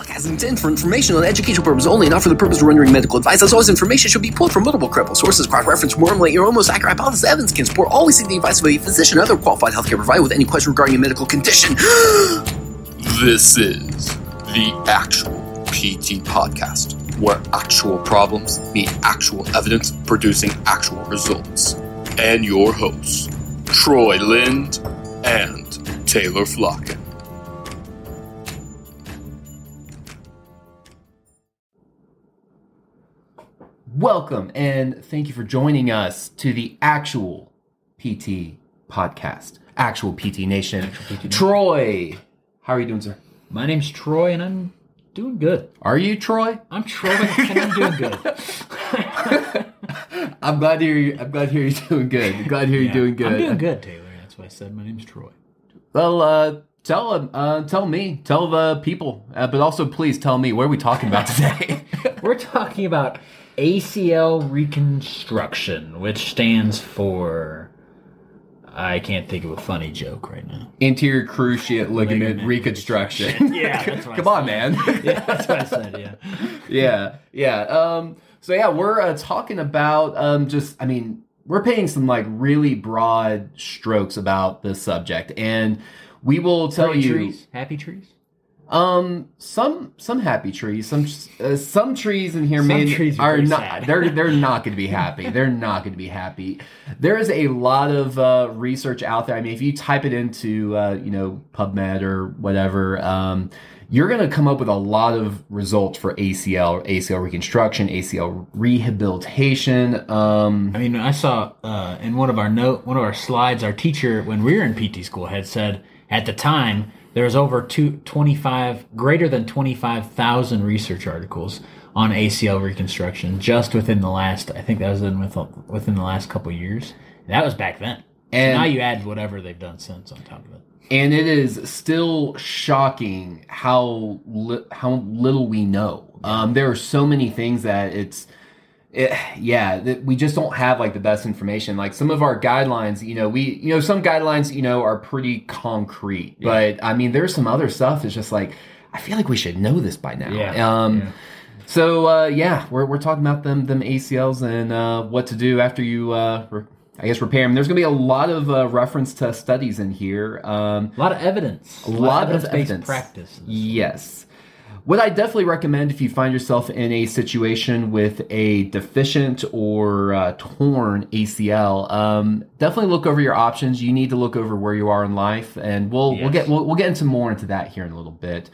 podcast is intended for information and educational purposes only, not for the purpose of rendering medical advice. As always, information should be pulled from multiple credible sources, cross-reference, formulate your own most accurate hypothesis. Evidence can support. Always seek the advice of a physician or other qualified healthcare provider with any question regarding a medical condition. this is the actual PT podcast, where actual problems meet actual evidence, producing actual results. And your hosts, Troy Lind and Taylor Flocken. Welcome and thank you for joining us to the actual PT podcast, actual PT Nation. Troy, how are you doing, sir? My name's Troy, and I'm doing good. Are you Troy? I'm Troy, and I'm doing good. I'm glad to hear you. I'm glad to hear you're doing good. I'm glad to hear Yeah, you're doing good. I'm doing good, Taylor. That's why I said my name's Troy. Well, uh, tell uh, tell me, tell the people, uh, but also please tell me what are we talking about today? We're talking about ACL reconstruction, which stands for. I can't think of a funny joke right now. Anterior cruciate ligament, Ligament reconstruction. Yeah, that's what I come on, man. Yeah, that's what I said. Yeah. yeah, yeah. Um, so yeah, we're uh, talking about um, just, I mean, we're painting some like really broad strokes about this subject, and we will tell Pretty you trees, happy trees. Um some some happy trees, some uh, some trees in here Some may, trees are are not sad. they're they're not going to be happy. They're not going to be happy. There is a lot of uh, research out there. I mean, if you type it into uh, you know PubMed or whatever. Um, you're going to come up with a lot of results for ACL, ACL reconstruction, ACL rehabilitation. Um, I mean, I saw uh, in one of our note, one of our slides, our teacher when we were in PT school had said at the time there was over two, 25, greater than twenty five thousand research articles on ACL reconstruction just within the last. I think that was in with, within the last couple years. That was back then. And- And now you add whatever they've done since on top of it. and it is still shocking how li- how little we know. Um, there are so many things that it's, it, yeah, that we just don't have like the best information. Like some of our guidelines, you know, we you know some guidelines, you know, are pretty concrete, but I mean, there's some other stuff that's just like I feel like we should know this by now. Yeah, Um, yeah. So uh, yeah, we're we're talking about them them ACLs and uh, what to do after you. Uh, re- I guess repair them. There's going to be a lot of uh, reference to studies in here. Um, A lot of evidence. a lot of evidence-based evidence. practice. Yes. What I definitely recommend if you find yourself in a situation with a deficient or uh, torn ACL, um, definitely look over your options. You need to look over where you are in life, and we'll we'll get we'll, we'll get into more into that here in a little bit.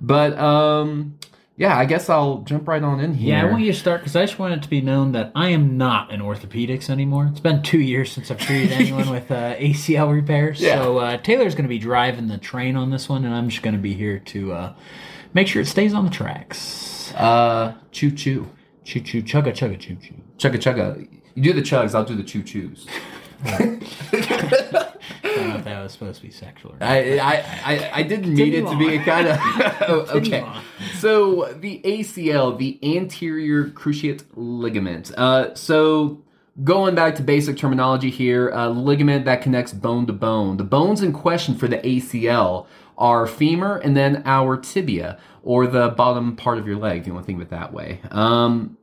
But um, yeah, I guess I'll jump right on in here. Yeah, I want you to start because I just want it to be known that I am not in orthopedics anymore. It's been two years since I've treated anyone with uh, ACL repairs. Yeah. So uh, Taylor's going to be driving the train on this one, and I'm just going to be here to uh, make sure it stays on the tracks. uh, choo choo, Choo choo, chugga chugga choo choo. chugga chugga. You do the chugs, I'll do the choo choos. I don't know if that was supposed to be sexual or not. I, I, I, I didn't mean it to be a kind of okay. So the ACL, the anterior cruciate ligament. Uh, so going back to basic terminology here, uh, ligament that connects bone to bone. The bones in question for the ACL are femur and then our tibia, or the bottom part of your leg, if you want to think of it that way. Um,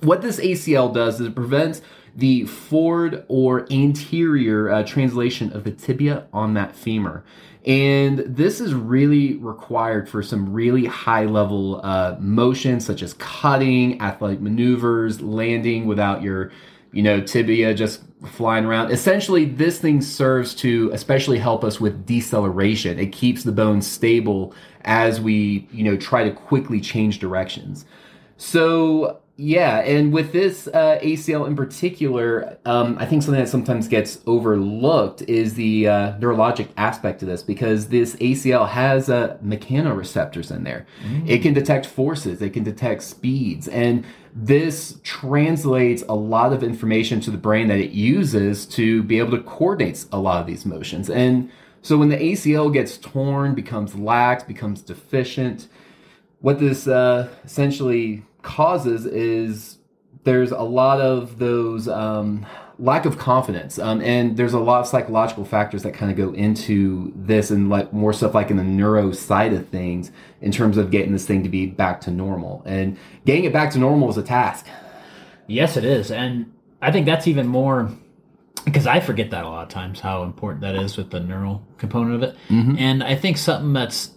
what this ACL does is it prevents the forward or anterior uh, translation of the tibia on that femur. And this is really required for some really high level uh, motions, such as cutting, athletic maneuvers, landing without your, you know, tibia just flying around. Essentially, this thing serves to especially help us with deceleration. It keeps the bone stable as we, you know, try to quickly change directions. So yeah, and with this uh, ACL in particular, um, I think something that sometimes gets overlooked is the uh, neurologic aspect to this because this ACL has uh, mechanoreceptors in there. It can detect forces, it can detect speeds, and this translates a lot of information to the brain that it uses to be able to coordinate a lot of these motions. And so when the ACL gets torn, becomes lax, becomes deficient, what this uh, essentially causes is there's a lot of those um, lack of confidence, um, and there's a lot of psychological factors that kind of go into this, and like more stuff like in the neuro side of things in terms of getting this thing to be back to normal. And getting it back to normal is a task. Yes, it is, and I think that's even more because I forget that a lot of times how important that is with the neural component of it. And I think something that's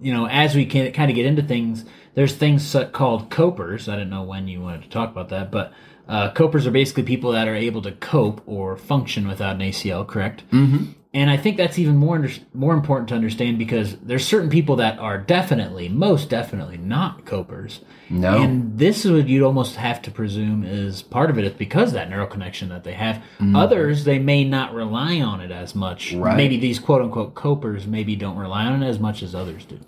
you know as we can kind of get into things, there's things called copers. I didn't know when you wanted to talk about that, but uh, copers are basically people that are able to cope or function without an ACL, correct? Mm-hmm. And I think that's even more under, more important to understand because there's certain people that are definitely, most definitely, not copers. No. And this is what you'd almost have to presume is part of it is because of that neural connection that they have. Others, they may not rely on it as much. Right. Maybe these quote unquote copers maybe don't rely on it as much as others do.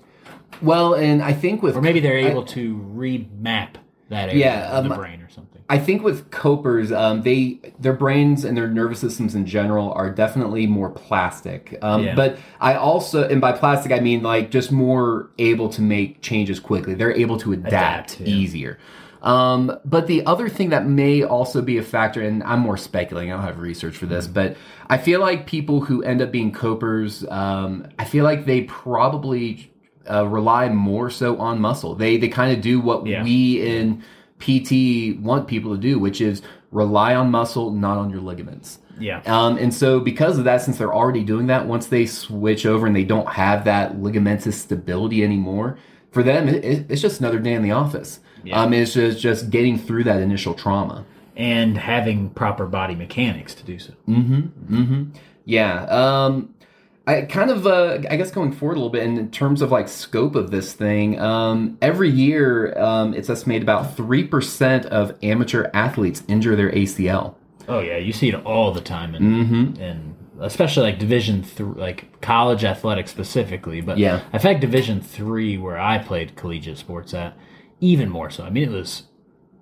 Well, and I think with Or maybe they're I- able to remap that area Yeah, of the um, brain or something. I think with copers, um, they their brains and their nervous systems in general are definitely more plastic. Um, Yeah. But I also, and by plastic I mean like just more able to make changes quickly. They're able to adapt, Adapt, yeah. easier. Um, but the other thing that may also be a factor, and I'm more speculating, I don't have research for this, but I feel like people who end up being copers, um, I feel like they probably uh, rely more so on muscle. They they kind of do what Yeah. we in PT want people to do, which is rely on muscle, not on your ligaments. Yeah. Um, and so because of that, since they're already doing that, once they switch over and they don't have that ligamentous stability anymore, for them it, it- it's just another day in the office. Yeah. Um, it's just just getting through that initial trauma. and having proper body mechanics to do so. Mm-hmm. Mm-hmm. Yeah. Um, I kind of, uh, I guess, going forward a little bit in terms of like scope of this thing. Um, every year, um, it's estimated about three percent of amateur athletes injure their ACL. Oh yeah, you see it all the time, and and especially like Division three, like college athletics specifically. But Yeah. in fact, Division three, where I played collegiate sports at, even more so. I mean, it was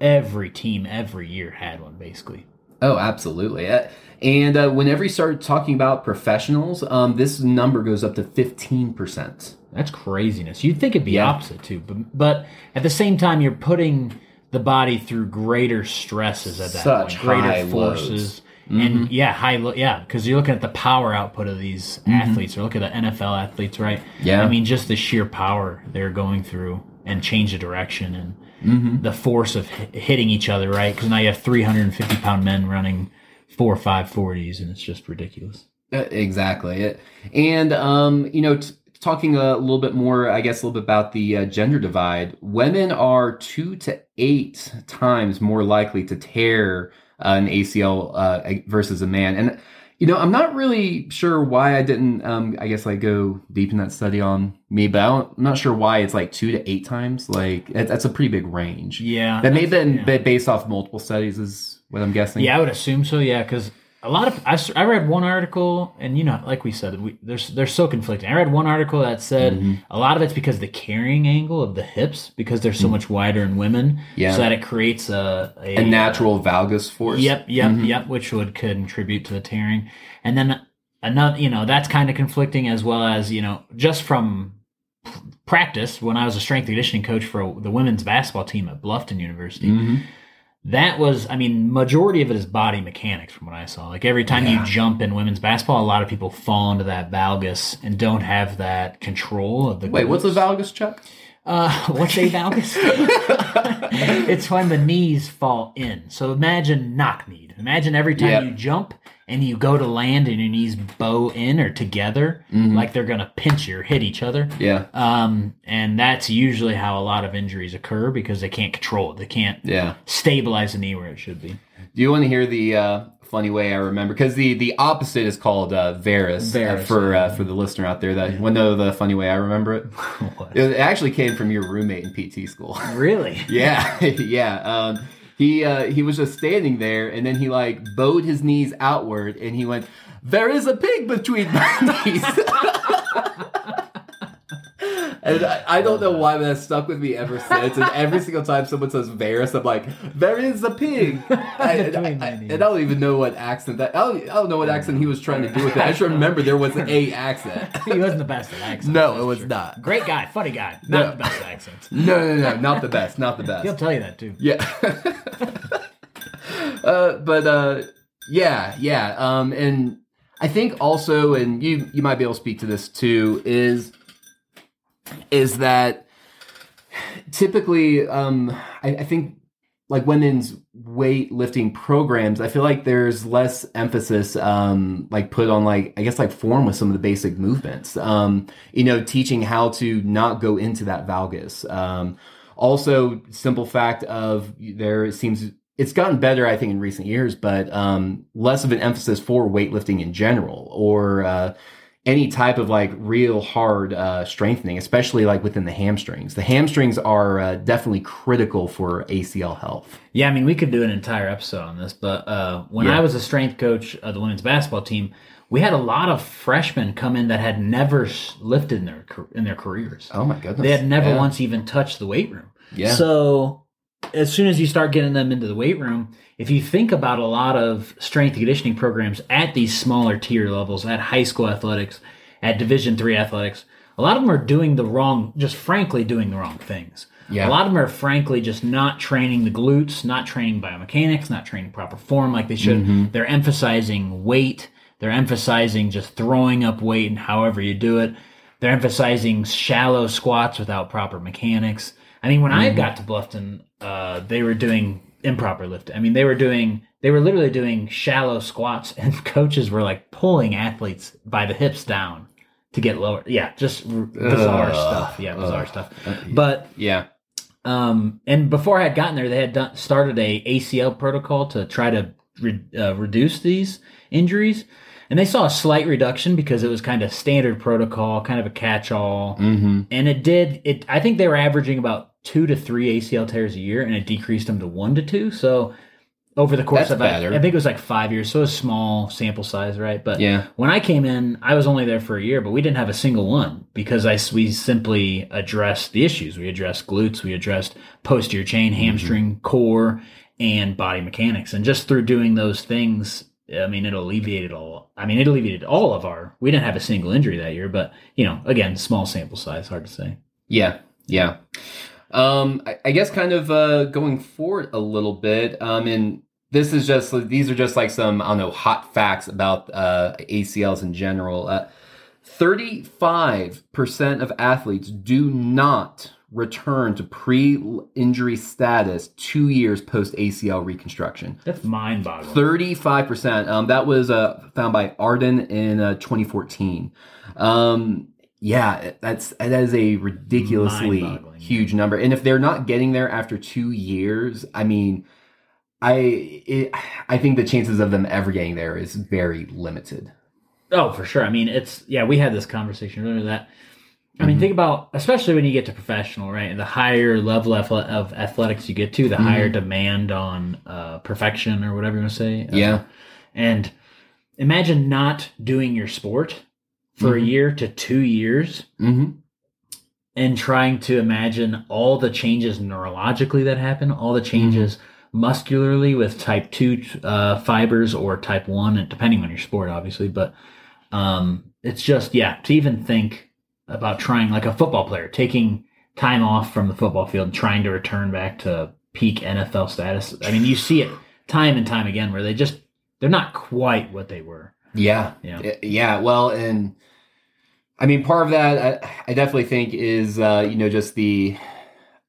every team every year had one basically. Oh, absolutely. Uh, And uh, whenever you start talking about professionals, um, this number goes up to fifteen percent. That's craziness. You'd think it'd be Yeah. opposite too, but but at the same time, you're putting the body through greater stresses at that Such point, greater high forces. loads. And yeah, high, lo- yeah, because you're looking at the power output of these athletes, or look at the NFL athletes, right? Yeah. I mean, just the sheer power they're going through and change of direction and Mm-hmm. the force of hi- hitting each other, right? Because now you have 350 pound men running four or five forties, and it's just ridiculous. Uh, exactly. It, and um, you know, t- talking a little bit more, I guess, a little bit about the uh, gender divide. Women are two to eight times more likely to tear uh, an ACL uh, versus a man. And you know, I'm not really sure why I didn't. Um, I guess like go deep in that study on me, but I I'm not sure why it's like two to eight times. Like that, that's a pretty big range. Yeah, that may have been yeah. based off multiple studies, is what I'm guessing. Yeah, I would assume so. Yeah, because a lot of I, I read one article, and you know, like we said, we, they're they're so conflicting. I read one article that said Mm-hmm. a lot of it's because the carrying angle of the hips because they're so much wider in women. Yeah. so that it creates a a natural valgus force. Yep, yep, Mm-hmm. yep, which would contribute to the tearing. And then another, you know, that's kind of conflicting as well as, you know, just from practice when I was a strength conditioning coach for the women's basketball team at Bluffton University. That was, I mean, majority of it is body mechanics from what I saw. Like every time Yeah. you jump in women's basketball, a lot of people fall into that valgus and don't have that control of the. Wait, what's a valgus, Chuck? Uh, what's a valgus? it's when the knees fall in. So imagine knock knee. Imagine every time Yep. you jump and you go to land and your knees bow in or together, like they're gonna pinch you or hit each other. Yeah. Um, and that's usually how a lot of injuries occur because they can't control it. They can't Yeah. stabilize the knee where it should be. Do you want to hear the uh, funny way I remember? Because the, the opposite is called uh, varus, uh, Varus, for uh, for the listener out there that want to know the funny way I remember it. It actually came from your roommate in PT school. Really? yeah, yeah. Um, he uh, he was just standing there, and then he like bowed his knees outward, and he went, "There is a pig between my knees." And I, I don't know why, but that stuck with me ever since. And every single time someone says Varus, I'm like, there is a pig. I, and, I, I- and I don't even know what accent that. I don't, I don't know what accent he was trying to do with it. I just remember there was a accent. he wasn't the best at accents. No, it was true. not. Great guy, funny guy, not No. the best at accents. No, no, no, not the best. Not the best. He'll tell you that too. Yeah. uh, but uh, yeah, yeah. Um, and I think also, and you you might be able to speak to this too, is is that typically, um, I, I think like women's weightlifting programs, I feel like there's less emphasis, um, like put on like, I guess like form with some of the basic movements, um, you know, teaching how to not go into that valgus. Um, also simple fact of there seems, it's gotten better, I think, in recent years, but, um, less of an emphasis for weightlifting in general or, uh, any type of like real hard uh, strengthening, especially like within the hamstrings. The hamstrings are uh, definitely critical for ACL health. Yeah, I mean, we could do an entire episode on this, but uh, when Yeah. I was a strength coach of the women's basketball team, we had a lot of freshmen come in that had never lifted in their in their careers. Oh my goodness! They had never Yeah. once even touched the weight room. Yeah. So as soon as you start getting them into the weight room, if you think about a lot of strength conditioning programs at these smaller tier levels, at high school athletics, at Division three athletics, a lot of them are doing the wrong, just frankly doing the wrong things. Yeah. A lot of them are frankly just not training the glutes, not training biomechanics, not training proper form like they should. Mm-hmm. They're emphasizing weight. They're emphasizing just throwing up weight and however you do it. They're emphasizing shallow squats without proper mechanics. I mean, when I mm-hmm. got to Bluffton, uh, they were doing improper lifting. I mean, they were doing, they were literally doing shallow squats, and coaches were like pulling athletes by the hips down to get lower. Yeah, just bizarre Ugh. stuff. Yeah, bizarre Ugh. stuff. But yeah. um, and before I had gotten there, they had done, started a ACL protocol to try to re, uh, reduce these injuries, and they saw a slight reduction because it was kind of standard protocol, kind of a catch-all, Mm-hmm. and it did. It I think they were averaging about two to three ACL tears a year, and it decreased them to one to two. So over the course That's of I, better. I think it was like five years, so a small sample size, right? But Yeah. when I came in, I was only there for a year, but we didn't have a single one because I we simply addressed the issues. We addressed glutes, we addressed posterior chain, mm-hmm. hamstring, core, and body mechanics, and just through doing those things, I mean, it alleviated all. I mean, it alleviated all of our. We didn't have a single injury that year, but you know, again, small sample size, hard to say. Yeah, yeah. Um, I, I guess kind of uh, going forward a little bit. Um, and this is just these are just like some I don't know hot facts about uh, ACLs in general. Uh, Thirty-five percent of athletes do not return to pre-injury status two years post ACL reconstruction. That's mind-boggling. Thirty-five percent. Um, that was uh, found by Ardern in uh, 2014. Um, yeah, that's that is a ridiculously huge number. And if they're not getting there after two years, I mean, I it, I think the chances of them ever getting there is very limited. Oh, for sure. I mean, it's yeah. We had this conversation earlier that. I mean, think about especially when you get to professional, right? And the higher level of, of athletics you get to, the higher demand on uh, perfection or whatever you want to say. Uh, Yeah, and imagine not doing your sport for a Mhm. year to two years, hmm and trying to imagine all the changes neurologically that happen, all the changes muscularly with type 2 uh, fibers or type 1, and depending on your sport, obviously. But um, it's just, yeah, to even think about trying, like a football player, taking time off from the football field and trying to return back to peak NFL status. I mean, you see it time and time again where they just, they're not quite what they were. Yeah. Yeah. Yeah. Well, and I mean, part of that, I, I definitely think is, uh, you know, just the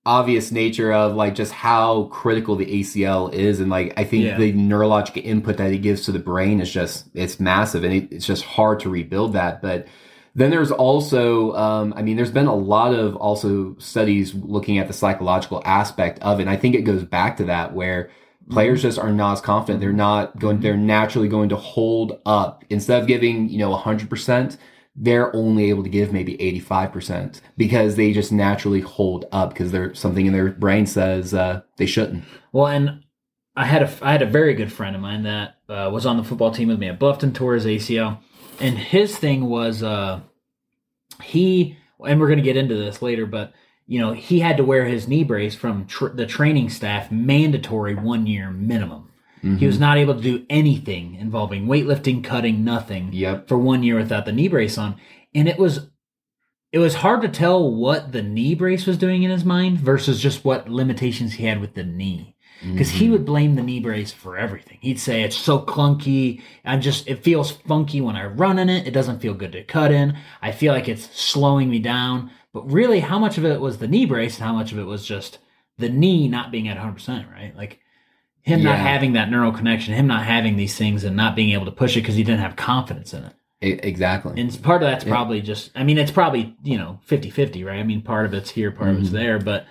obvious nature of like just how critical the ACL is. And like, I think Yeah. the neurological input that it gives to the brain is just, it's massive and it, it's just hard to rebuild that. But then there's also, um, I mean, there's been a lot of also studies looking at the psychological aspect of it. And I think it goes back to that where players just are not as confident. They're not going, they're naturally going to hold up instead of giving, you know, 100%. They're only able to give maybe 85% because they just naturally hold up because there's something in their brain says uh, they shouldn't. Well, and I had a I had a very good friend of mine that uh, was on the football team with me at Bluffton, tore his ACL, and his thing was uh, he and we're going to get into this later, but you know he had to wear his knee brace from tr- the training staff mandatory one year minimum. He was not able to do anything involving weightlifting, cutting, nothing Yep. for one year without the knee brace on, and it was it was hard to tell what the knee brace was doing in his mind versus just what limitations he had with the knee. because he mm-hmm. would blame the knee brace for everything. He'd say it's so clunky. I'm just it feels funky when I run in it. It doesn't feel good to cut in. I feel like it's slowing me down. But really, how much of it was the knee brace and how much of it was just the knee not being at 100 percent right? Like him not having that neural connection, him not having these things and not being able to push it because he didn't have confidence in it. Exactly. And part of that's probably just, I mean, it's probably, you know, 50 50, right? I mean, part of it's here, part of it's mm-hmm. there. But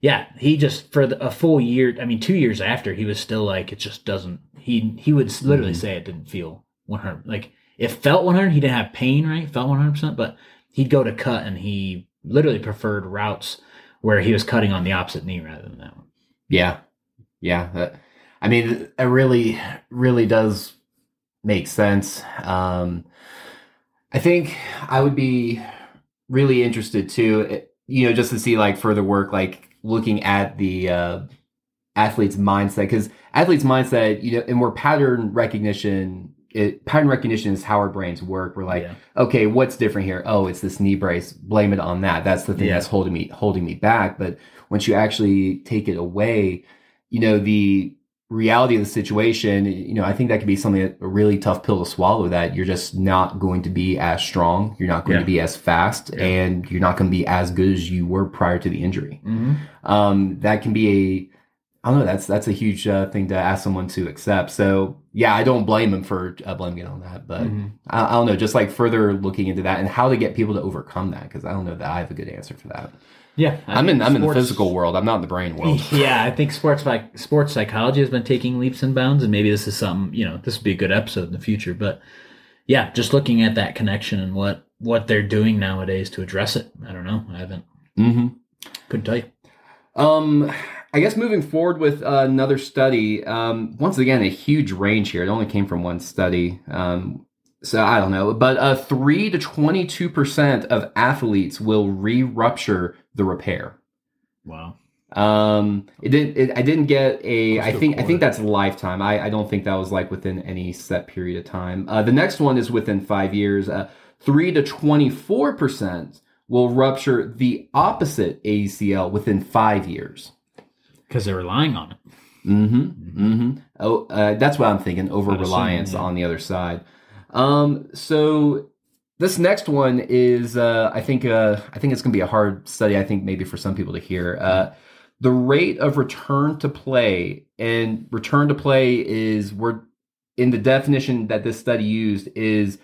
yeah, he just, for the, a full year, I mean, two years after, he was still like, it just doesn't, he, he would literally mm-hmm. say it didn't feel 100. Like, it felt 100. He didn't have pain, right? Felt 100%, but he'd go to cut and he literally preferred routes where he was cutting on the opposite knee rather than that one. Yeah, yeah. That- I mean, it really, really does make sense. Um, I think I would be really interested too. You know, just to see like further work, like looking at the uh, athlete's mindset, because athlete's mindset, you know, and we're pattern recognition. It, pattern recognition is how our brains work. We're like, Yeah. okay, what's different here? Oh, it's this knee brace. Blame it on that. That's the thing Yeah. that's holding me holding me back. But once you actually take it away, you know, the reality of the situation, you know, I think that could be something that a really tough pill to swallow that you're just not going to be as strong, you're not going Yeah. to be as fast, Yeah. and you're not going to be as good as you were prior to the injury. Mm-hmm. Um, that can be a I don't know. That's that's a huge uh, thing to ask someone to accept. So yeah, I don't blame him for uh, blaming it on that, but Mhm. I, I don't know. Just like further looking into that and how to get people to overcome that, because I don't know that I have a good answer for that. Yeah. I I'm think in I'm in the physical world. I'm not in the brain world. Yeah, I think sports like sports psychology has been taking leaps and bounds, and maybe this is something you know this would be a good episode in the future. But yeah, just looking at that connection and what what they're doing nowadays to address it. I don't know. I haven't Mm-hmm. couldn't tell you. Um, I guess moving forward with uh, another study. Um, once again, a huge range here. It only came from one study. Um, so I don't know, but uh, three to twenty-two percent of athletes will re-rupture the repair. Wow. Um, it didn't. It, I didn't get a. I think. I think that's lifetime. I, I don't think that was like within any set period of time. Uh, the next one is within five years. Uh, three to twenty-four percent will rupture the opposite ACL within five years. Because they're relying on it. Mm-hmm. Mm-hmm. Oh, uh, that's what I'm thinking. Over reliance yeah. on the other side. Um. So this next one is, uh, I think, uh, I think it's going to be a hard study. I think maybe for some people to hear. Uh, the rate of return to play and return to play is we're in the definition that this study used is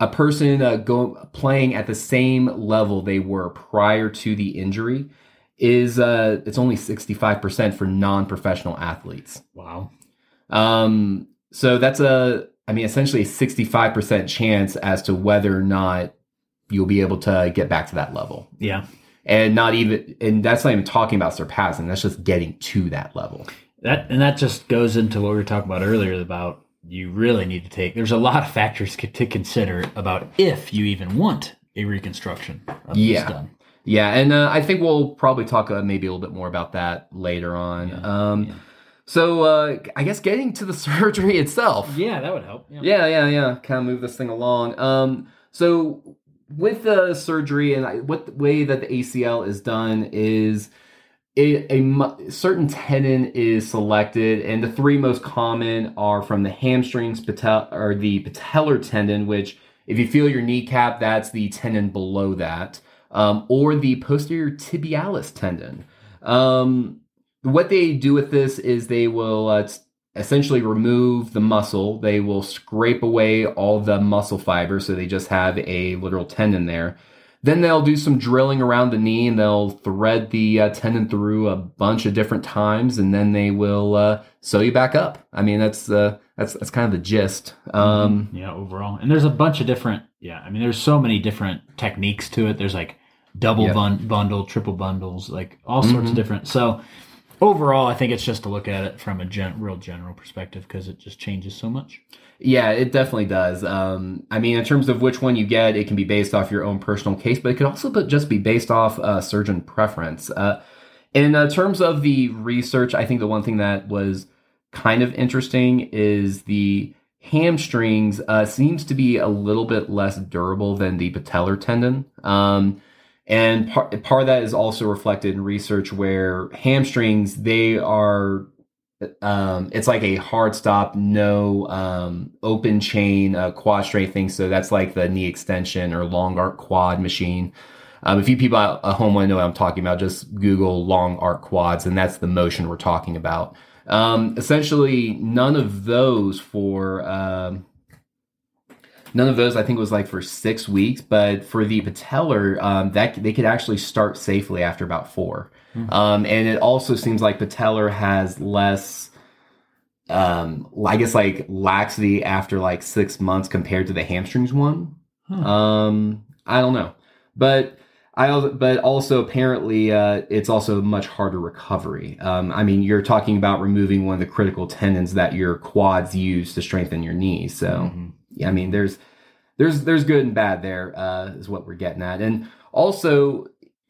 a person uh, go playing at the same level they were prior to the injury is uh it's only 65% for non-professional athletes Wow. um so that's a i mean essentially a 65% chance as to whether or not you'll be able to get back to that level Yeah. and not even and that's not even talking about surpassing that's just getting to that level That and that just goes into what we were talking about earlier about you really need to take. There's a lot of factors to consider about if you even want a reconstruction. Of Yeah. This done. yeah and uh, i think we'll probably talk uh, maybe a little bit more about that later on Yeah, um yeah. So uh i guess getting to the surgery itself Yeah, that would help. Yeah. Yeah, yeah, yeah. Kind of move this thing along. Um, so with the surgery and I, what the way that the ACL is done is a, a certain tendon is selected, and the three most common are from the hamstrings, patel, or the patellar tendon, which if you feel your kneecap, that's the tendon below that, um, or the posterior tibialis tendon. Um, what they do with this is they will uh, essentially remove the muscle. They will scrape away all the muscle fibers, so they just have a literal tendon there. Then they'll do some drilling around the knee and they'll thread the uh, tendon through a bunch of different times, and then they will uh, sew you back up. I mean, that's uh, that's that's kind of the gist. Um, yeah, overall. And there's a bunch of different, yeah, I mean, there's so many different techniques to it. There's like double Yeah. bun- bundle, triple bundles, like all sorts Mhm. of different. So overall, I think it's just to look at it from a gen- real general perspective because it just changes so much. Yeah, it definitely does. Um, I mean, in terms of which one you get, it can be based off your own personal case, but it could also just be based off uh, surgeon preference. Uh, in uh, terms of the research, I think the one thing that was kind of interesting is the hamstrings uh, seems to be a little bit less durable than the patellar tendon. Um, and part, part of that is also reflected in research where hamstrings, they are um, it's like a hard stop, no um, open chain uh, quad straight thing. So that's like the knee extension or long arc quad machine. Um, if you people at home want to know what I'm talking about, just Google long arc quads, and that's the motion we're talking about. Um, essentially, none of those for um, none of those I think was like for six weeks, but for the patellar, um, that they could actually start safely after about 4 Um, and it also seems like patellar has less, um, I guess like laxity after like six months compared to the hamstrings one. Huh. Um, I don't know, but I also, but also apparently uh, it's also much harder recovery. Um, I mean, you're talking about removing one of the critical tendons that your quads use to strengthen your knees. So Mhm. I mean, there's there's there's good and bad there uh, is what we're getting at, and also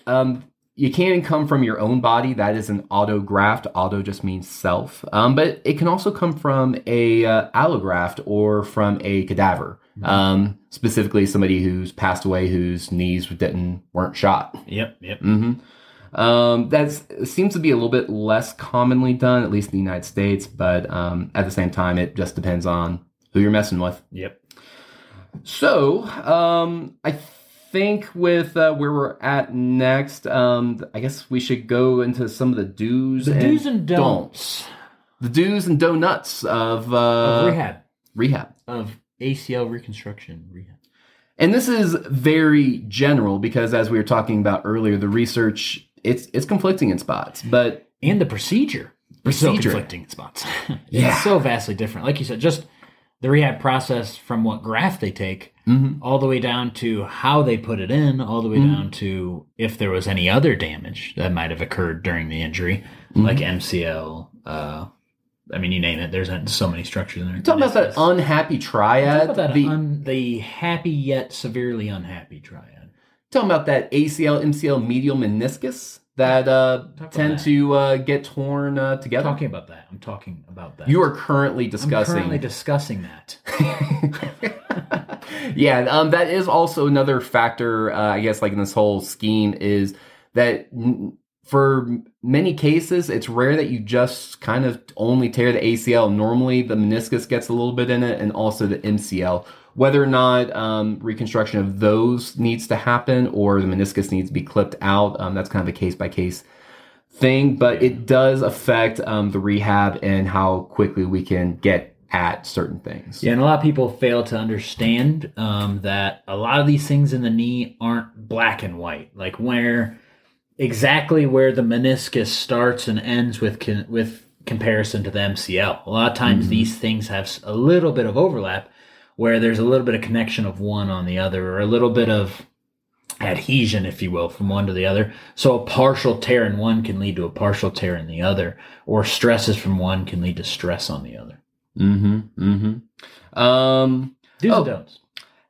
um, you can come from your own body. That is an autograft. Auto just means self, um, but it can also come from a uh, allograft or from a cadaver. Um, specifically, somebody who's passed away whose knees didn't weren't shot. Yep, yep. Mm-hmm. Um, that seems to be a little bit less commonly done, at least in the United States. But um, at the same time, it just depends on who you're messing with. Yep. So, um, I think with uh, where we're at next, um, I guess we should go into some of the do's, The and do's and don'ts The do's and donuts of, uh, of rehab, rehab. of ACL reconstruction rehab. And this is very general because, as we were talking about earlier, the research it's it's conflicting in spots, but and the procedure. is so Procedure. conflicting in spots. Yeah. It's so vastly different. Like you said, just the rehab process from what graft they take Mhm. all the way down to how they put it in, all the way Mm-hmm. down to if there was any other damage that might have occurred during the injury, Mm-hmm. like MCL. Uh, I mean, you name it. There's so many structures in there. talking about that unhappy triad. that the, un- the happy yet severely unhappy triad. talking about that ACL, MCL, medial meniscus that uh, tend that. to uh, get torn uh, together. I'm talking about that. I'm talking about that. you are currently I'm discussing. currently discussing that. yeah, um, that is also another factor. Uh, I guess, like in this whole scheme, is that n- for many cases, it's rare that you just kind of only tear the ACL. Normally, the meniscus gets a little bit in it, and also the MCL. Whether or not um, reconstruction of those needs to happen or the meniscus needs to be clipped out, um, that's kind of a case by case thing. But it does affect um, the rehab and how quickly we can get at certain things. Yeah, and a lot of people fail to understand um, that a lot of these things in the knee aren't black and white. Like where exactly where the meniscus starts and ends with con- with comparison to the MCL. A lot of times these things have a little bit of overlap, where there's a little bit of connection of one on the other, or a little bit of adhesion, if you will, from one to the other. So a partial tear in one can lead to a partial tear in the other, or stresses from one can lead to stress on the other. Mm-hmm. Mm-hmm. Um, Do's Oh. and don'ts.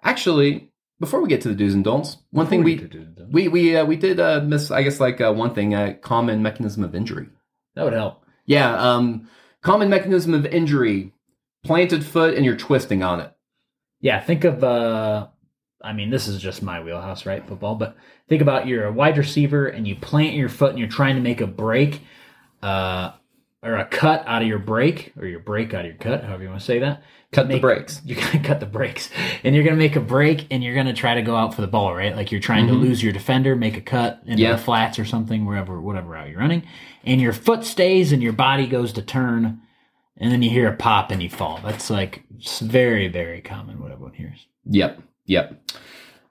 actually, before we get to the do's and don'ts, one thing we we we uh, we did uh, miss, I guess, like uh, one thing, a common mechanism of injury. that would help. Yeah, um, common mechanism of injury: planted foot, and you're twisting on it. Yeah, think of uh I mean this is just my wheelhouse, right? Football, but think about you're a wide receiver and you plant your foot and you're trying to make a break uh or a cut out of your break or your break out of your cut, however you want to say that. Cut the brakes. You're gonna cut the brakes. And you're gonna make a break and you're gonna try to go out for the ball, right? Like you're trying to lose your defender, make a cut into the flats or something, wherever whatever route you're running. And your foot stays and your body goes to turn and then you hear a pop and you fall. That's like very, very common what everyone hears. Yep. Yep.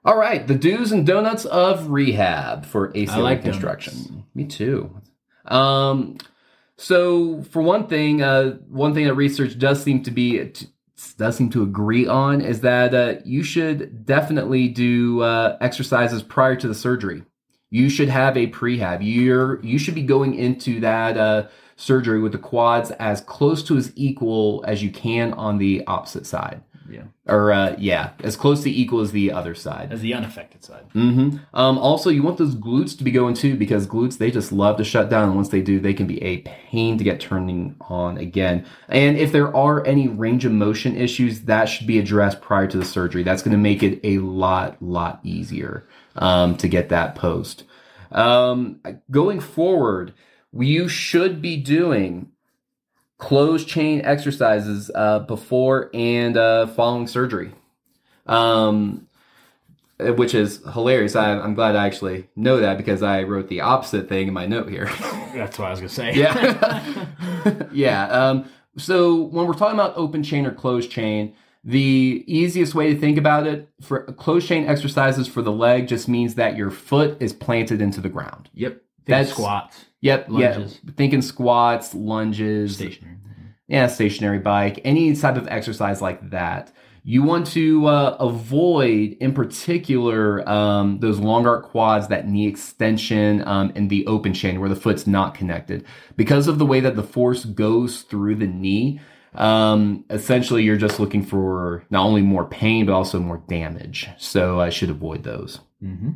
All right, the do's and donuts of rehab for ACL like reconstruction. donuts. Me too. Um, so for one thing, uh, one thing that research does seem to be does seem to agree on is that uh, you should definitely do uh, exercises prior to the surgery. You should have a prehab. You're you should be going into that uh, surgery with the quads as close to as equal as you can on the opposite side Yeah. or uh, yeah, as close to equal as the other side. As the unaffected side. hmm Um, also, you want those glutes to be going too because glutes they just love to shut down. And once they do, they can be a pain to get turning on again. And if there are any range of motion issues, that should be addressed prior to the surgery. That's going to make it a lot, lot easier um, to get that post. Um, going forward, you should be doing closed chain exercises uh, before and uh, following surgery. Um, which is hilarious. I, I'm glad I actually know that because I wrote the opposite thing in my note here. That's what I was gonna say. yeah. yeah. Um, so when we're talking about open chain or closed chain, the easiest way to think about it for closed chain exercises for the leg just means that your foot is planted into the ground. Yep. Think That's- squats. Yep. Lunges. Thinking squats, lunges, Stationary. yeah, stationary bike, any type of exercise like that. You want to uh, avoid, in particular, um, those long arc quads, that knee extension, um, and the open chain where the foot's not connected. Because of the way that the force goes through the knee, um, essentially you're just looking for not only more pain, but also more damage. So I should avoid those. Mm-hmm.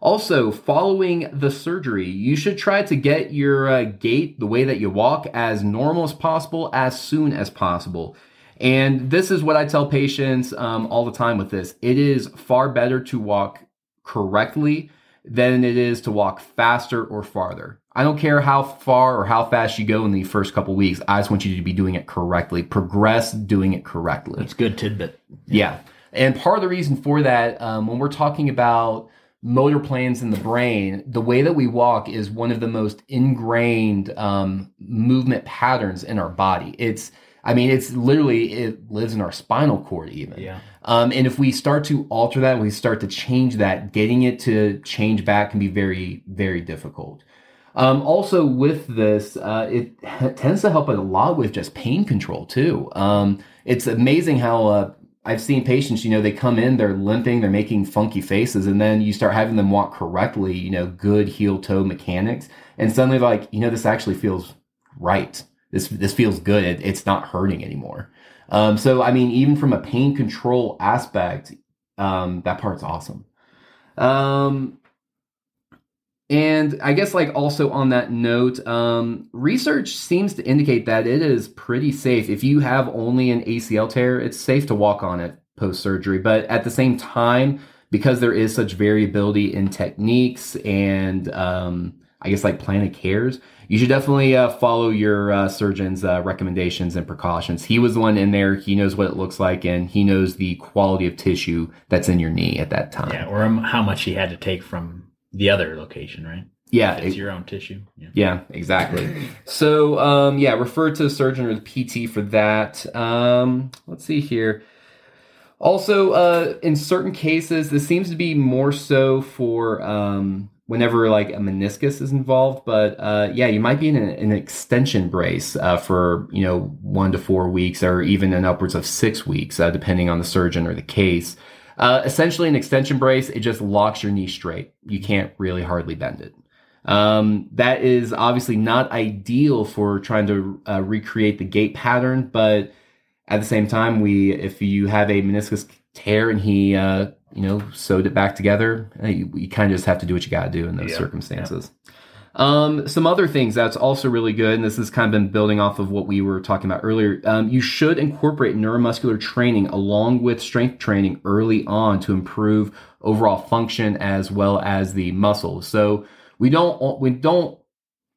Also, following the surgery, you should try to get your uh, gait, the way that you walk, as normal as possible as soon as possible. And this is what I tell patients um, all the time with this. It is far better to walk correctly than it is to walk faster or farther. I don't care how far or how fast you go in the first couple weeks. I just want you to be doing it correctly. Progress doing it correctly. That's good tidbit. Yeah. And part of the reason for that, um, when we're talking about motor plans in the brain, the way that we walk is one of the most ingrained um, movement patterns in our body. It's, I mean, it's literally, it lives in our spinal cord even. Yeah. Um, and if we start to alter that, we start to change that, getting it to change back can be very, very difficult. Um, also, with this, uh, it tends to help a lot with just pain control too. Um, it's amazing how uh, I've seen patients, you know, they come in, they're limping, they're making funky faces, and then you start having them walk correctly, you know, good heel toe mechanics, and suddenly like, you know, this actually feels right. This this feels good. It, it's not hurting anymore. Um, so, I mean, even from a pain control aspect, um, that part's awesome. Um, and I guess, like, also on that note, um, research seems to indicate that it is pretty safe. If you have only an ACL tear, it's safe to walk on it post surgery. But at the same time, because there is such variability in techniques and, um, I guess, like plan of cares, you should definitely uh, follow your uh, surgeon's uh, recommendations and precautions. He was the one in there. He knows what it looks like, and he knows the quality of tissue that's in your knee at that time. Yeah. Or how much he had to take from the other location, right? yeah, It's it- your own tissue. Yeah. Yeah, exactly. So, um, yeah, refer to the surgeon or the PT for that. Um, let's see here. Also, uh, in certain cases, this seems to be more so for um, whenever like a meniscus is involved. But uh, yeah, you might be in an, an extension brace uh, for you know one to four weeks, or even an upwards of six weeks, uh, depending on the surgeon or the case. Uh, essentially, an extension brace it just locks your knee straight. You can't really hardly bend it. Um, that is obviously not ideal for trying to uh, recreate the gait pattern, but at the same time, we if you have a meniscus tear and he uh, you know sewed it back together, you, you kind of just have to do what you got to do in those Yeah, circumstances. Um, some other things that's also really good, and this has kind of been building off of what we were talking about earlier. Um, you should incorporate neuromuscular training along with strength training early on to improve overall function as well as the muscles. So we don't we don't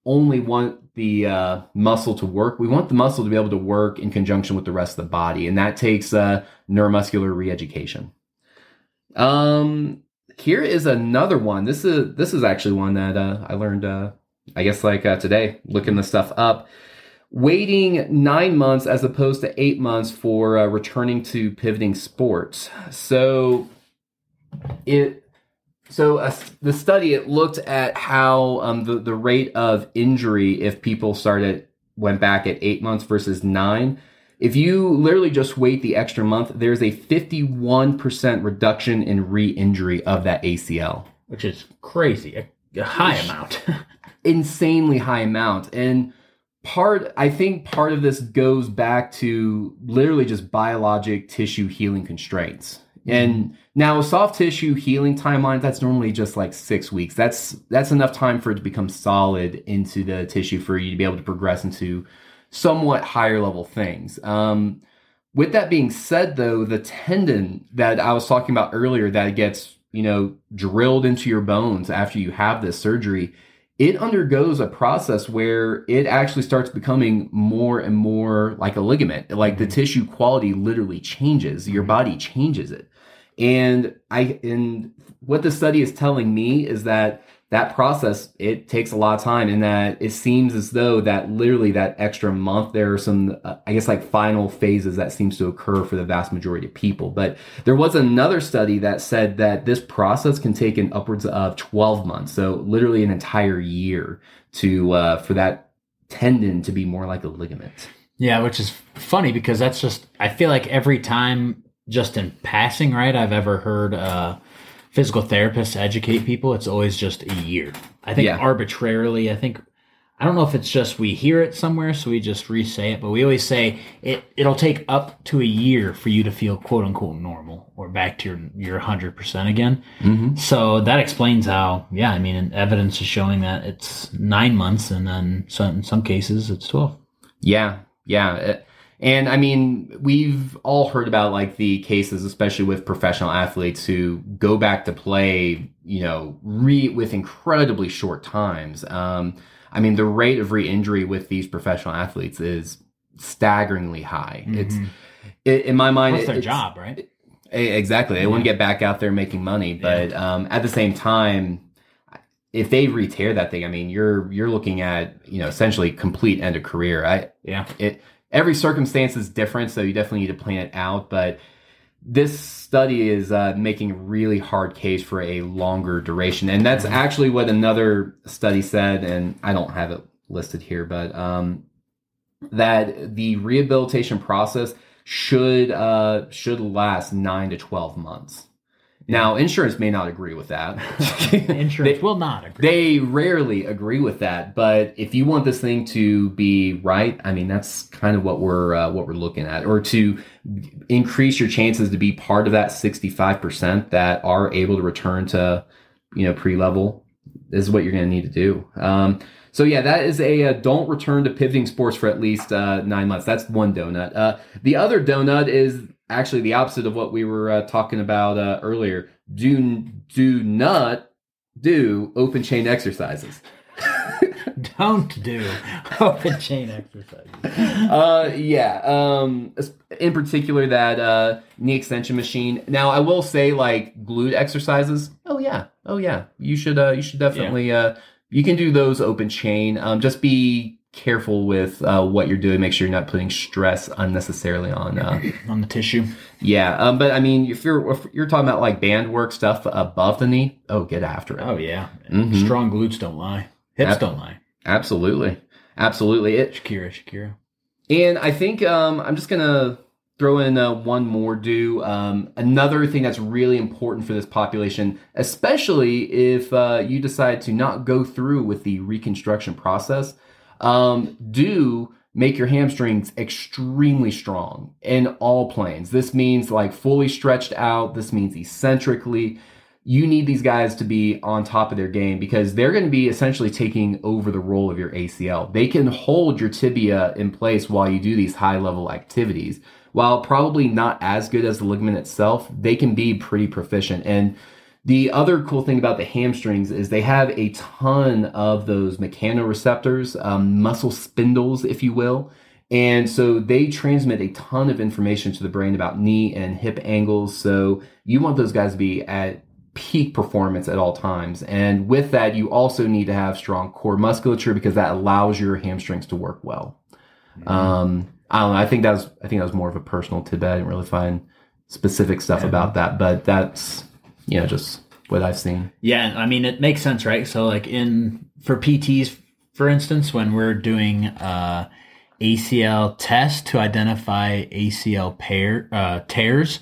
only want the uh, muscle to work. We want the muscle to be able to work in conjunction with the rest of the body, and that takes uh, neuromuscular reeducation. Um, here is another one. This is this is actually one that uh, I learned. Uh, I guess like uh, today, looking the stuff up. Waiting nine months as opposed to eight months for uh, returning to pivoting sports. So it so uh, the study it looked at how um, the the rate of injury if people started went back at eight months versus nine. If you literally just wait the extra month, there's a 51% reduction in re-injury of that ACL. Which is crazy. A, a high amount. Insanely high amount. And part I think part of this goes back to literally just biologic tissue healing constraints. Mm-hmm. And now soft tissue healing timeline that's normally just like 6 weeks. That's that's enough time for it to become solid into the tissue for you to be able to progress into somewhat higher level things. Um with that being said though, the tendon that I was talking about earlier that gets, you know, drilled into your bones after you have this surgery, it undergoes a process where it actually starts becoming more and more like a ligament. Like the tissue quality literally changes. Your body changes it. And I and what the study is telling me is that that process it takes a lot of time and that it seems as though that literally that extra month there are some uh, i guess like final phases that seems to occur for the vast majority of people. But there was another study that said that this process can take an upwards of 12 months so literally an entire year to uh, for that tendon to be more like a ligament. Yeah, which is funny because that's just I feel like every time just in passing, right, I've ever heard uh physical therapists educate people, it's always just a year. I think Yeah. arbitrarily, I think I don't know if it's just we hear it somewhere, so we just re-say it, but we always say it it'll take up to a year for you to feel quote unquote normal or back to your your hundred percent again. mm-hmm. So that explains how, yeah, I mean, evidence is showing that it's nine months, and then some, in some cases it's twelve. Yeah, yeah. It- And I mean, we've all heard about like the cases, especially with professional athletes who go back to play, you know, re with incredibly short times. Um, I mean, the rate of re-injury with these professional athletes is staggeringly high. It's it, in my mind, What's their it's- job, right? Eh, Exactly. They want to get back out there making money, but um, at the same time, if they re-tear that thing, I mean, you're you're looking at you know essentially complete end of career. I Yeah. it every circumstance is different, so you definitely need to plan it out. But this study is uh, making a really hard case for a longer duration, and that's actually what another study said. And I don't have it listed here, but um, that the rehabilitation process should uh, should last nine to twelve months. Now, insurance may not agree with that. Insurance will not agree. They rarely agree with that, but if you want this thing to be right, I mean that's kind of what we're uh, what we're looking at, or to increase your chances to be part of that sixty five percent that are able to return to you know pre level is what you're going to need to do. Um, so yeah, that is a uh, don't return to pivoting sports for at least uh, nine months. That's one donut. Uh, the other donut is actually the opposite of what we were uh, talking about uh, earlier. Do do not do open chain exercises. Don't do open chain exercises. uh, yeah. Um, in particular, that uh, knee extension machine. Now, I will say, like glute exercises. Oh yeah. Oh yeah. You should. Uh, you should definitely. Uh, you can do those open chain. Um, just be careful with uh, what you're doing. Make sure you're not putting stress unnecessarily on. Uh, On the tissue. yeah. Um, but I mean, if you're if you're talking about like band work stuff above the knee, oh, get after it. Oh yeah. Mhm. Strong glutes don't lie. Hips Yep. don't lie. Absolutely. Absolutely. It, Shakira, Shakira. And I think um, I'm just gonna throw in uh, one more. Do um, another thing that's really important for this population, especially if uh, you decide to not go through with the reconstruction process. Um, do make your hamstrings extremely strong in all planes. This means like fully stretched out. This means eccentrically you need these guys to be on top of their game because they're going to be essentially taking over the role of your ACL. They can hold your tibia in place while you do these high level activities. While probably not as good as the ligament itself, they can be pretty proficient. And the other cool thing about the hamstrings is they have a ton of those mechanoreceptors, um, muscle spindles, if you will. And so they transmit a ton of information to the brain about knee and hip angles. So you want those guys to be at peak performance at all times. And with that, you also need to have strong core musculature because that allows your hamstrings to work well. Um, I don't know. I think that was I think that was more of a personal tidbit. I didn't really find specific stuff about that, but that's know just what I've seen. Yeah, I mean it makes sense, right? So like in for PTs, for instance, when we're doing uh ACL test to identify ACL pair uh, tears,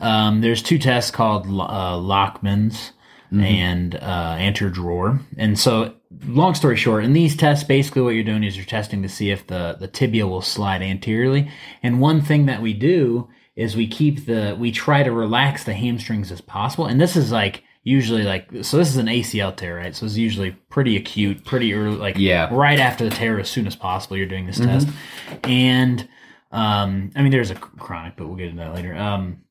um, there's two tests called uh, Lachman's and uh, anterior drawer. And so, long story short, in these tests, basically what you're doing is you're testing to see if the the tibia will slide anteriorly. And one thing that we do is we keep the we try to relax the hamstrings as possible. And this is like usually like so this is an ACL tear, right? So it's usually pretty acute, pretty early, like Yeah. right after the tear, as soon as possible. You're doing this test, and um, I mean there's a chronic, but we'll get into that later. Um,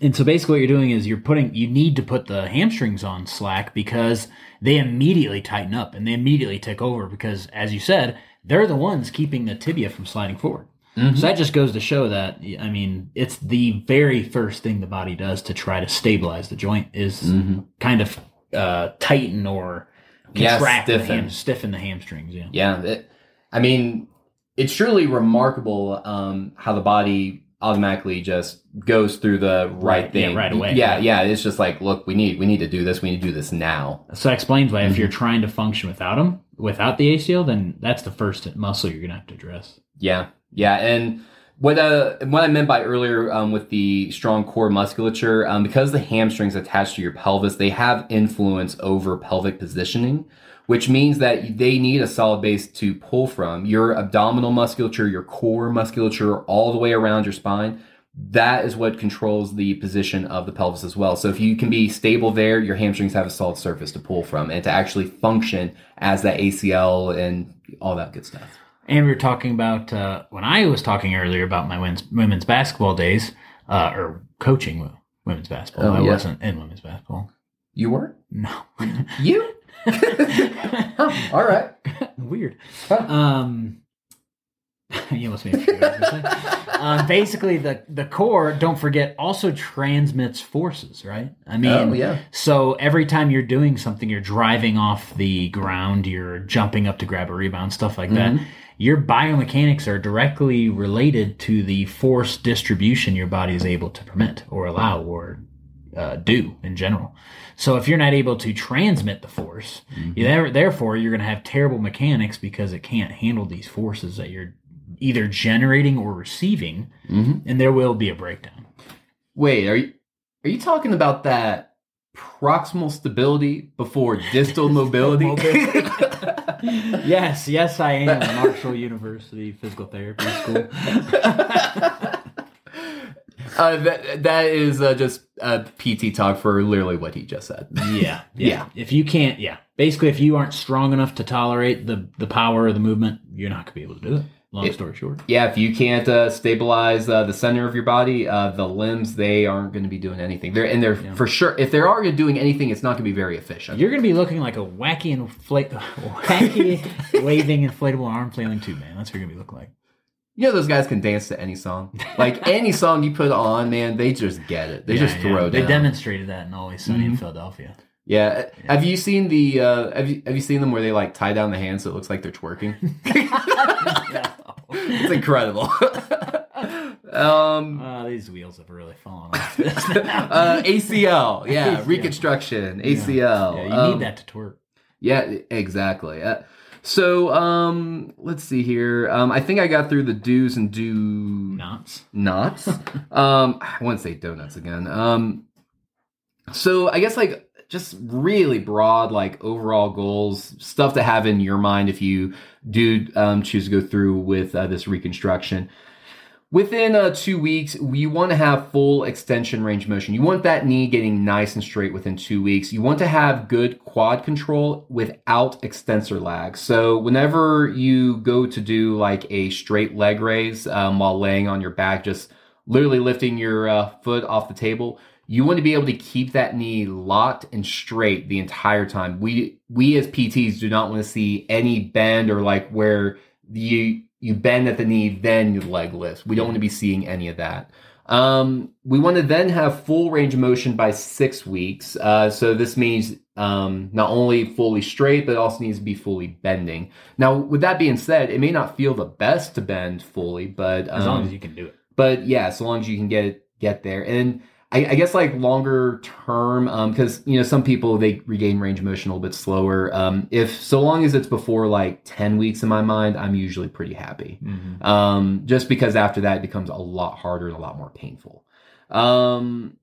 and so basically what you're doing is you're putting you need to put the hamstrings on slack because they immediately tighten up and they immediately take over because as you said they're the ones keeping the tibia from sliding forward so that just goes to show that i mean it's the very first thing the body does to try to stabilize the joint is kind of uh, tighten or Yeah, contract the stiffen. ham, stiffen the hamstrings yeah Yeah, it, I mean, it's truly remarkable um, how the body automatically just goes through the right, Right, yeah, thing right away. Yeah, yeah. It's just like, look, we need we need to do this. We need to do this now. So that explains why if Mm-hmm. you're trying to function without them, without the ACL, then that's the first muscle you're gonna have to address. Yeah, yeah, and what uh what I meant by earlier um, with the strong core musculature, um, because the hamstrings attached to your pelvis, they have influence over pelvic positioning, which means that they need a solid base to pull from. Your abdominal musculature, your core musculature, all the way around your spine. That is what controls the position of the pelvis as well. So if you can be stable there, your hamstrings have a solid surface to pull from and to actually function as that ACL and all that good stuff. And we were talking about uh, when I was talking earlier about my women's women's basketball days, uh, or coaching women's basketball. Oh, I yeah. wasn't in women's basketball. You were? No, You? Huh, all right. weird. Huh. Um, you must be. Um, basically, the the core. Don't forget, also transmits forces, right? I mean, Oh, yeah. So every time you're doing something, you're driving off the ground, you're jumping up to grab a rebound, stuff like that. Your biomechanics are directly related to the force distribution your body is able to permit or allow or uh, do in general. So if you're not able to transmit the force, Mm-hmm. you there- therefore you're going to have terrible mechanics because it can't handle these forces that you're either generating or receiving, Mm-hmm. and there will be a breakdown. Wait, are you are you talking about that proximal stability before distal mobility? yes, yes, I am. Marshall University Physical Therapy School. uh, that that is uh, just uh, PT talk for literally what he just said. Yeah, yeah, Yeah. If you can't, yeah, basically, if you aren't strong enough to tolerate the the power of the movement, you're not gonna be able to do it. Long It- story short. Yeah, if you can't uh, stabilize uh, the center of your body, uh, the limbs they aren't going to be doing anything. They're and they're for sure. If they are already doing anything, it's not going to be very efficient. You're gonna be looking like a wacky inflate, wacky waving inflatable arm flailing tube man. That's what you're gonna be looking like. You know those guys can dance to any song. Like any song you put on, man, they just get it. They just Yeah, throw yeah. They down. demonstrated that in Always Sunny in Philadelphia. yeah. Have you seen the? Uh, have you have you seen them where they like tie down the hands so it looks like they're twerking? it's incredible. um, Uh, these wheels have really fallen off. This uh, ACL, yeah, reconstruction, ACL. Yeah, you Um, need that to twerk. Yeah, exactly. Uh, so um, let's see here. Um, I think I got through the do's and do Knots. nots. um, I wouldn't say donuts again. Um, so I guess like just really broad, like overall goals, stuff to have in your mind if you do um, choose to go through with uh, this reconstruction. Within uh, two weeks, you want to have full extension range motion. You want that knee getting nice and straight within two weeks. You want to have good quad control without extensor lag. So whenever you go to do like a straight leg raise um, while laying on your back, just literally lifting your uh, foot off the table, you want to be able to keep that knee locked and straight the entire time. We we as PTs do not want to see any bend or like where you you bend at the knee, then your leg lifts. We don't want to be seeing any of that. Um, we want to then have full range of motion by six weeks. Uh, so this means um, not only fully straight, but also needs to be fully bending. Now, with that being said, it may not feel the best to bend fully, but As long um, as you can do it. but yeah, so long as you can get get there, and I, I guess like longer term, because you know some people they regain range of motion a little bit slower. Um, if so long as it's before like ten weeks in my mind, I'm usually pretty happy. Mm-hmm. Um, just because after that it becomes a lot harder and a lot more painful. Um,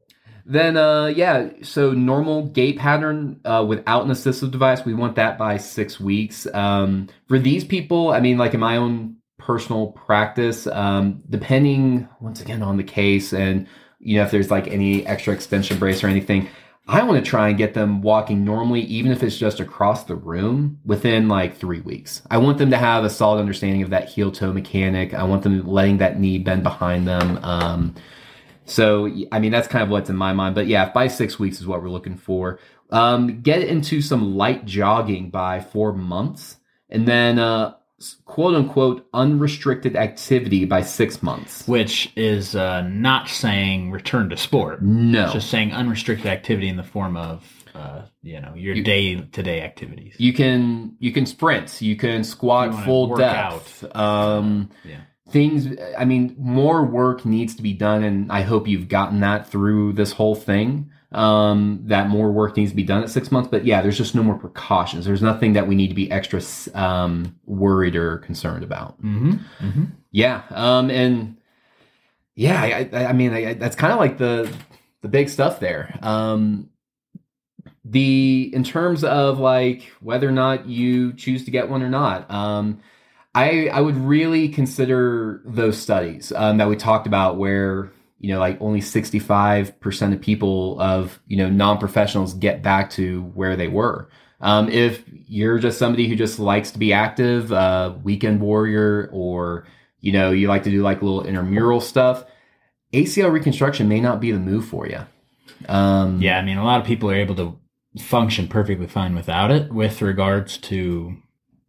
then uh, yeah, so normal gait pattern uh, without an assistive device, we want that by six weeks. Um, for these people, I mean, like in my own personal practice, um, depending once again on the case and you know if there's like any extra extension brace or anything. I want to try and get them walking normally, even if it's just across the room within like three weeks. I want them to have a solid understanding of that heel toe mechanic. I want them letting that knee bend behind them. Um, So, I mean, that's kind of what's in my mind. But yeah, by six weeks is what we're looking for. Um, get into some light jogging by four months, and then uh, quote unquote unrestricted activity by six months. which is uh, not saying return to sport. No, It's just saying unrestricted activity in the form of, uh, you know, your day to day activities. you can you can sprint, you can squat You full depth. Um, yeah. things i mean more work needs to be done and i hope you've gotten that through this whole thing um that more work needs to be done at six months but yeah there's just no more precautions there's nothing that we need to be extra um worried or concerned about Mm-hmm. Mm-hmm. yeah um and yeah i i, I mean I, that's kind of like the the big stuff there um the in terms of like whether or not you choose to get one or not um i i would really consider those studies um, that we talked about where you know like only 65% of people of you know non-professionals get back to where they were um, if you're just somebody who just likes to be active uh, weekend warrior or you know you like to do like little intramural stuff acl reconstruction may not be the move for you um, Yeah, I mean, a lot of people are able to function perfectly fine without it with regards to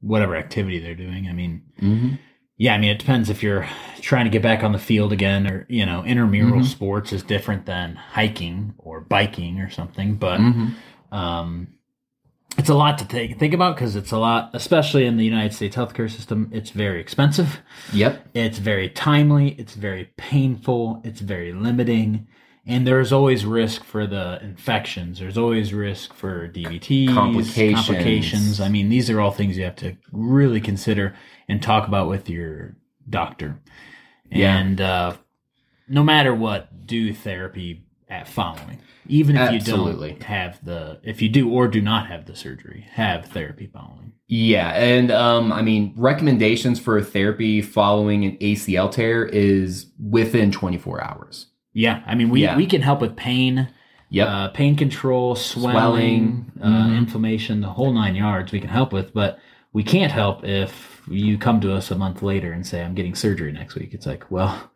whatever activity they're doing. I mean, mhm. Yeah, I mean, it depends if you're trying to get back on the field again or, you know, intramural Mhm. sports is different than hiking or biking or something. But, Mhm. um, it's a lot to take, think about because it's a lot, especially in the United States healthcare system. It's very expensive. Yep. It's very timely. It's very painful. It's very limiting. And there's always risk for the infections. There's always risk for DVTs, Complications. complications. I mean, these are all things you have to really consider and talk about with your doctor. Yeah. And uh, no matter what, do therapy at following. Even if Absolutely. you don't have the, if you do or do not have the surgery, have therapy following. Yeah, and um, I mean, recommendations for therapy following an ACL tear is within 24 hours. Yeah, I mean, we, Yeah. we can help with pain, Yep. uh, pain control, swelling, Swelling, uh, mhm. inflammation, the whole nine yards we can help with, but we can't help if you come to us a month later and say, I'm getting surgery next week. It's like, well,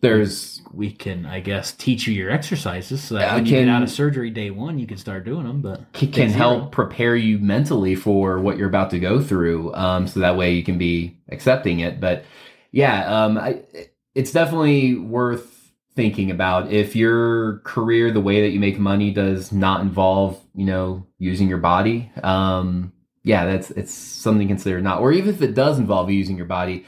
There's we can, I guess, teach you your exercises so that I when you can- get out of surgery day one, you can start doing them. But can, can help prepare you mentally for what you're about to go through, um, so that way you can be accepting it. But yeah, um, I, it's definitely worth thinking about if your career, the way that you make money, does not involve you know using your body. Um, yeah, that's it's something to consider not, or even if it does involve using your body.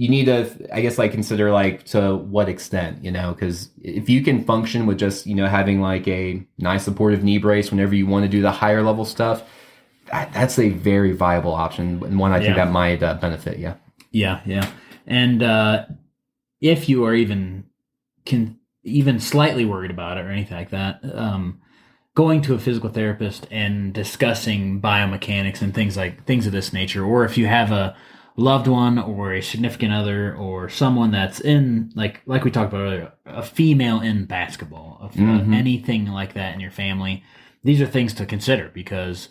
You need to, I guess, like consider like to what extent, you know, because if you can function with just, you know, having like a nice supportive knee brace whenever you want to do the higher level stuff, that, that's a very viable option and one I think Yeah. that might uh, benefit yeah Yeah, yeah. And uh, if you are even can even slightly worried about it or anything like that, um, going to a physical therapist and discussing biomechanics and things like things of this nature, or if you have a loved one or a significant other or someone that's in like like we talked about earlier, a female in basketball, of uh, Mhm. anything like that in your family, these are things to consider because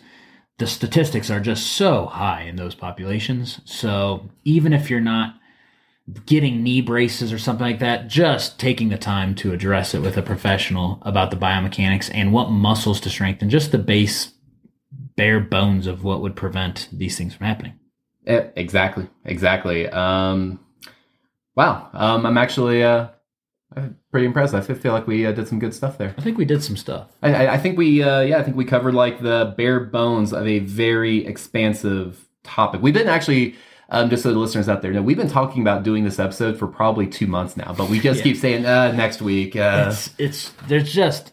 the statistics are just so high in those populations. So even if you're not getting knee braces or something like that, just taking the time to address it with a professional about the biomechanics and what muscles to strengthen, just the base bare bones of what would prevent these things from happening. Yeah, exactly, exactly. Um, wow, um, I'm actually uh, uh, pretty impressed. I feel- feel like we uh, did some good stuff there. I think we did some stuff. I, I- I think we, uh, yeah, I think we covered like the bare bones of a very expansive topic. We didn't actually, um, just so the listeners out there know, we've been talking about doing this episode for probably two months now, but we just Yeah. keep saying uh, next week. Uh, it's it's there's just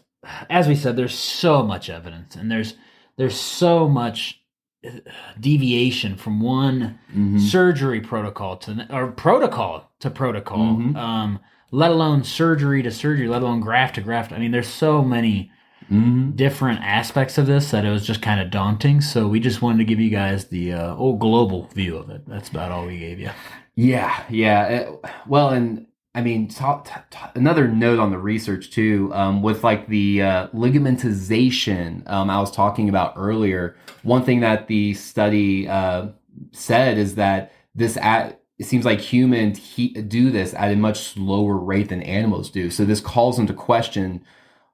as we said there's so much evidence and there's there's so much uh, deviation from one mhm. surgery protocol to or protocol to protocol Mhm. um let alone surgery to surgery let alone graft to graft i mean there's so many Mhm. different aspects of this that it was just kind of daunting so we just wanted to give you guys the uh, old global view of it that's about all we gave you Yeah, yeah. Uh, well, and I mean, ta- ta- ta- another note on the research too, um, with like the uh, ligamentization um, I was talking about earlier. One thing that the study uh, said is that this at it seems like humans he, do this at a much slower rate than animals do. So this calls into question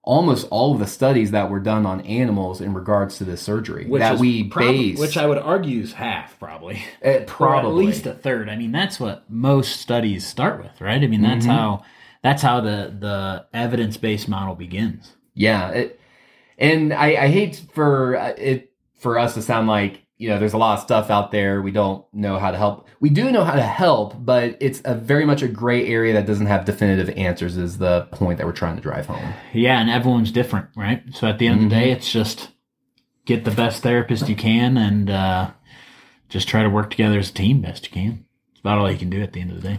almost all of the studies that were done on animals in regards to this surgery that is we prob- base. which I would argue is half, probably, uh, or probably at least a third. I mean, that's what most studies start with, right? I mean, that's Mm-hmm. how that's how the the evidence based model begins. Yeah, it, and I, I hate for uh, it for us to sound like you know there's a lot of stuff out there we don't know how to help. We do know how to help, but it's a very much a gray area that doesn't have definitive answers. Is the point that we're trying to drive home? Yeah, and everyone's different, right? So at the end of the day, Mm-hmm. it's just get the best therapist you can and uh, just try to work together as a team best you can. It's about all you can do at the end of the day.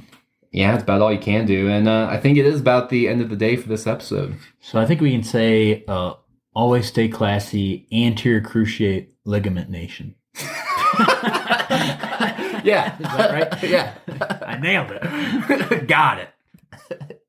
Yeah, it's about all you can do, and uh, I think it is about the end of the day for this episode. So I think we can say uh, always stay classy, anterior cruciate ligament nation. Yeah, Is that right? yeah. I nailed it. Got it.